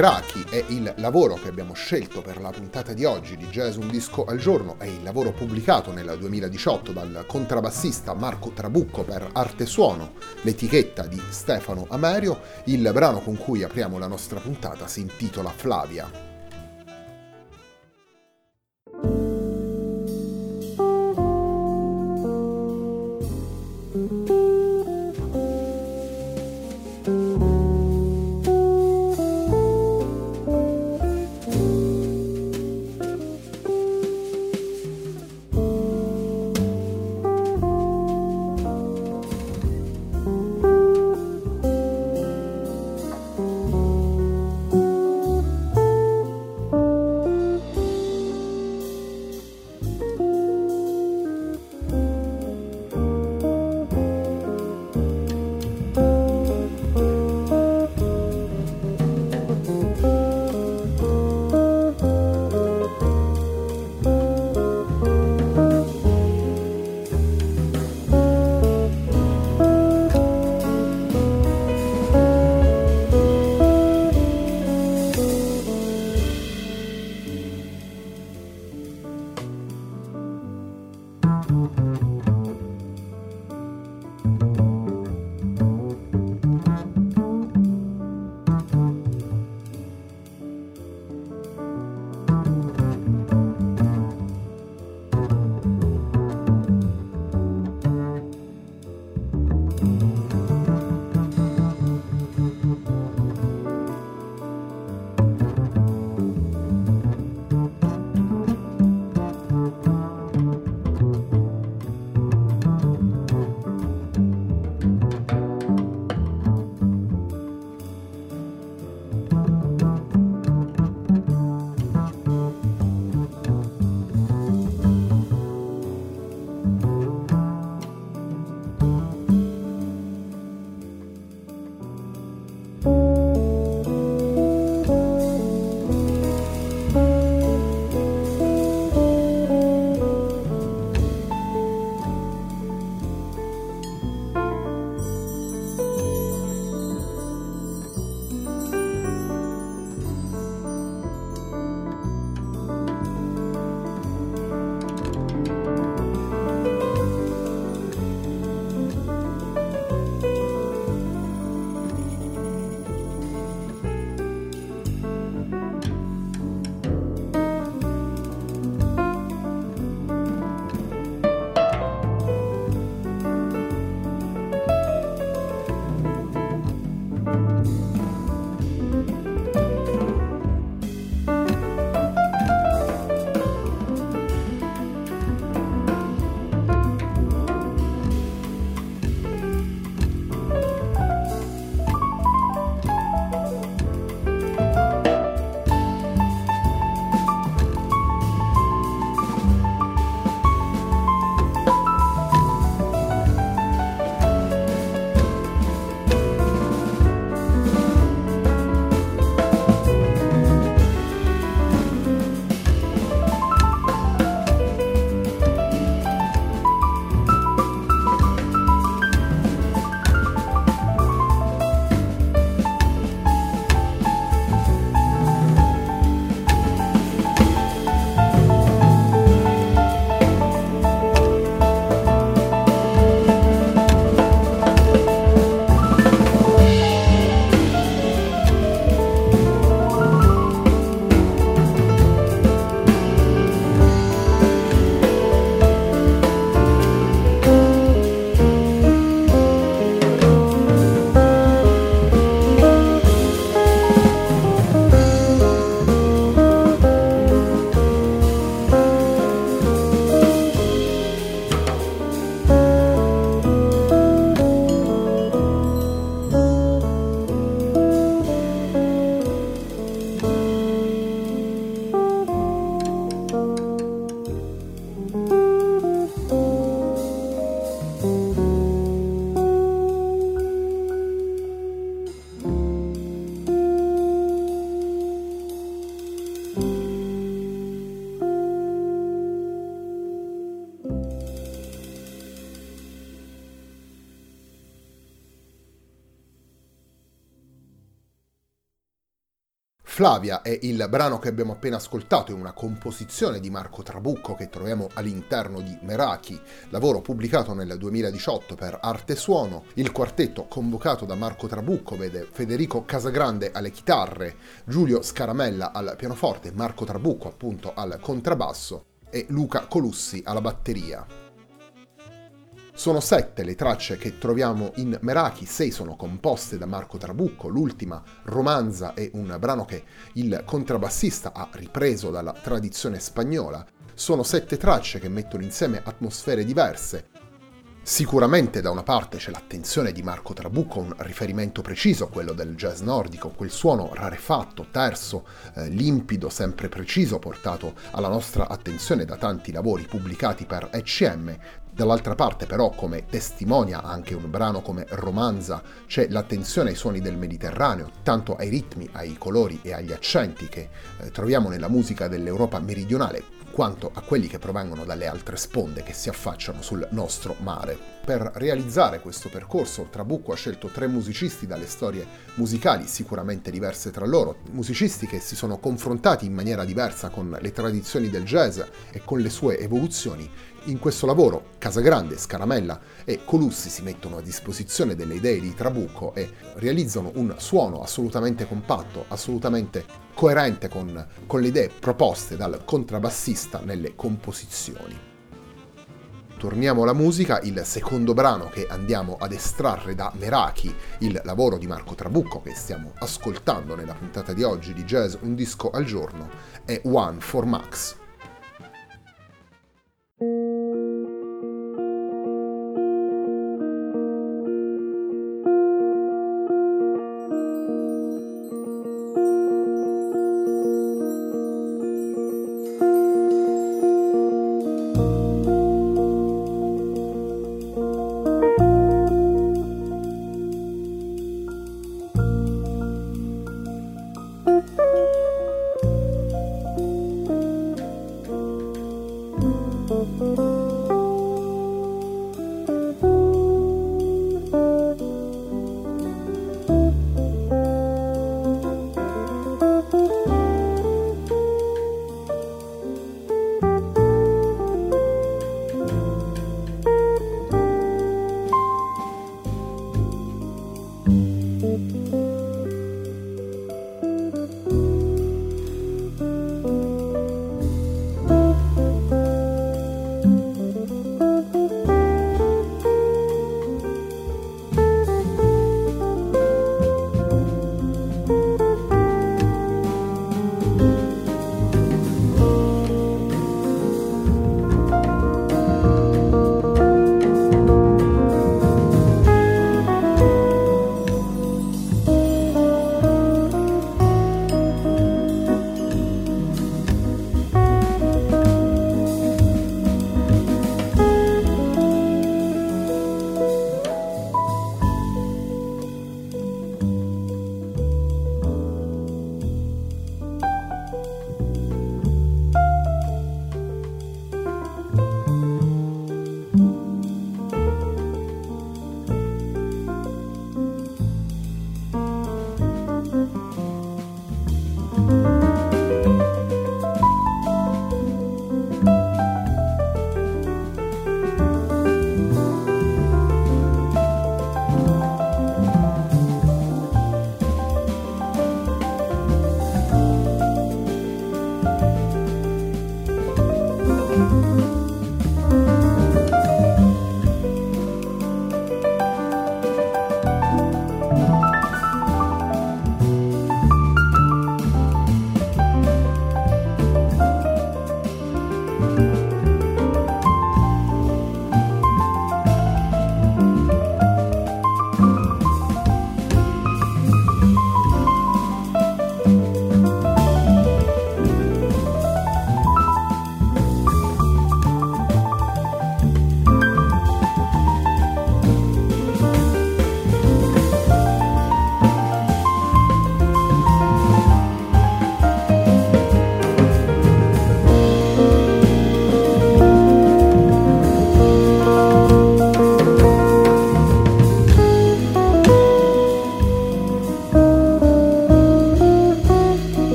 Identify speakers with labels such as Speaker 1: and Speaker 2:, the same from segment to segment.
Speaker 1: Meraki è il lavoro che abbiamo scelto per la puntata di oggi di Jazz Un Disco al Giorno, è il lavoro pubblicato nel 2018 dal contrabbassista Marco Trabucco per Arte Suono, l'etichetta di Stefano Amerio. Il brano con cui apriamo la nostra puntata si intitola Flavia. Flavia è il brano che abbiamo appena ascoltato, è una composizione di Marco Trabucco che troviamo all'interno di Meraki, lavoro pubblicato nel 2018 per Arte Suono. Il quartetto convocato da Marco Trabucco vede Federico Casagrande alle chitarre, Giulio Scaramella al pianoforte, Marco Trabucco appunto al contrabbasso e Luca Colussi alla batteria. Sono sette le tracce che troviamo in Meraki, sei sono composte da Marco Trabucco, l'ultima romanza è un brano che il contrabbassista ha ripreso dalla tradizione spagnola. Sono sette tracce che mettono insieme atmosfere diverse, Sicuramente da una parte c'è l'attenzione di Marco Trabucco, un riferimento preciso, quello del jazz nordico, quel suono rarefatto, terso, eh, limpido, sempre preciso, portato alla nostra attenzione da tanti lavori pubblicati per ECM. Dall'altra parte però, come testimonia anche un brano come Romanza, c'è l'attenzione ai suoni del Mediterraneo, tanto ai ritmi, ai colori e agli accenti che eh, troviamo nella musica dell'Europa meridionale, quanto a quelli che provengono dalle altre sponde che si affacciano sul nostro mare. Per realizzare questo percorso, Trabucco ha scelto tre musicisti dalle storie musicali sicuramente diverse tra loro, musicisti che si sono confrontati in maniera diversa con le tradizioni del jazz e con le sue evoluzioni in questo lavoro Casagrande, Scaramella e Colussi si mettono a disposizione delle idee di Trabucco e realizzano un suono assolutamente compatto, assolutamente coerente con, con le idee proposte dal contrabbassista nelle composizioni. Torniamo alla musica, il secondo brano che andiamo ad estrarre da Meraki, il lavoro di Marco Trabucco che stiamo ascoltando nella puntata di oggi di Jazz Un disco al giorno, è One for Max.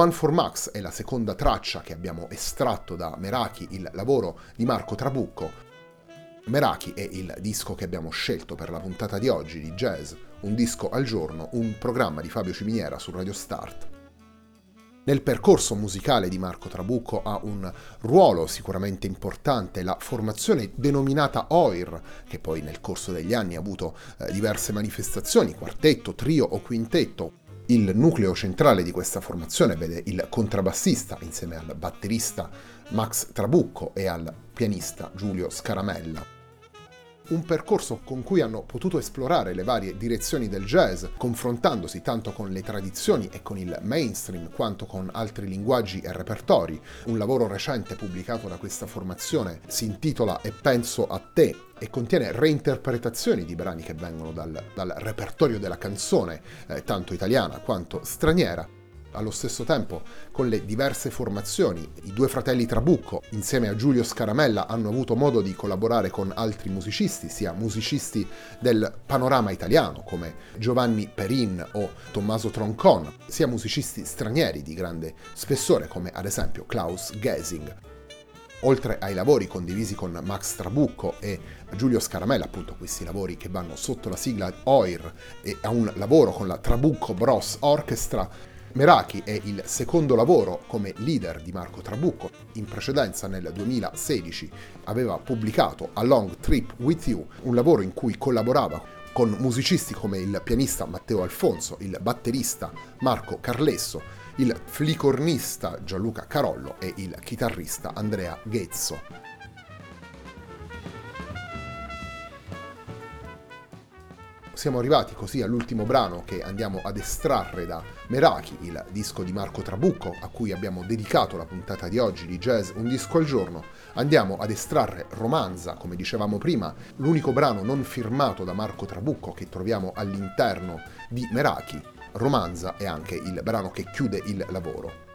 Speaker 1: One for Max è la seconda traccia che abbiamo estratto da Meraki, il lavoro di Marco Trabucco. Meraki è il disco che abbiamo scelto per la puntata di oggi di Jazz, un disco al giorno, un programma di Fabio Ciminiera su Radio Start. Nel percorso musicale di Marco Trabucco ha un ruolo sicuramente importante la formazione denominata OIR, che poi nel corso degli anni ha avuto eh, diverse manifestazioni, quartetto, trio o quintetto, il nucleo centrale di questa formazione vede il contrabbassista insieme al batterista Max Trabucco e al pianista Giulio Scaramella un percorso con cui hanno potuto esplorare le varie direzioni del jazz, confrontandosi tanto con le tradizioni e con il mainstream quanto con altri linguaggi e repertori. Un lavoro recente pubblicato da questa formazione si intitola E penso a te e contiene reinterpretazioni di brani che vengono dal, dal repertorio della canzone, eh, tanto italiana quanto straniera, allo stesso tempo, con le diverse formazioni, i due fratelli Trabucco, insieme a Giulio Scaramella, hanno avuto modo di collaborare con altri musicisti, sia musicisti del panorama italiano come Giovanni Perin o Tommaso Troncon, sia musicisti stranieri di grande spessore come ad esempio Klaus Gesing. Oltre ai lavori condivisi con Max Trabucco e Giulio Scaramella, appunto questi lavori che vanno sotto la sigla OIR e a un lavoro con la Trabucco Bros Orchestra, Meraki è il secondo lavoro come leader di Marco Trabucco. In precedenza, nel 2016, aveva pubblicato A Long Trip With You, un lavoro in cui collaborava con musicisti come il pianista Matteo Alfonso, il batterista Marco Carlesso, il flicornista Gianluca Carollo e il chitarrista Andrea Ghezzo. Siamo arrivati così all'ultimo brano che andiamo ad estrarre da Meraki, il disco di Marco Trabucco, a cui abbiamo dedicato la puntata di oggi di Jazz Un disco al giorno. Andiamo ad estrarre Romanza, come dicevamo prima, l'unico brano non firmato da Marco Trabucco che troviamo all'interno di Meraki. Romanza è anche il brano che chiude il lavoro.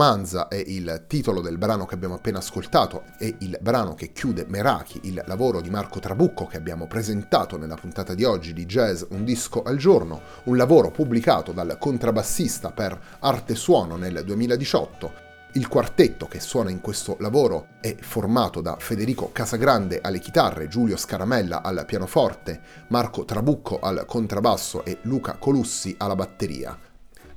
Speaker 1: Romanza è il titolo del brano che abbiamo appena ascoltato e il brano che chiude Meraki, il lavoro di Marco Trabucco che abbiamo presentato nella puntata di oggi di Jazz Un disco al giorno, un lavoro pubblicato dal contrabbassista per Arte Suono nel 2018 il quartetto che suona in questo lavoro è formato da Federico Casagrande alle chitarre, Giulio Scaramella al pianoforte, Marco Trabucco al contrabbasso e Luca Colussi alla batteria.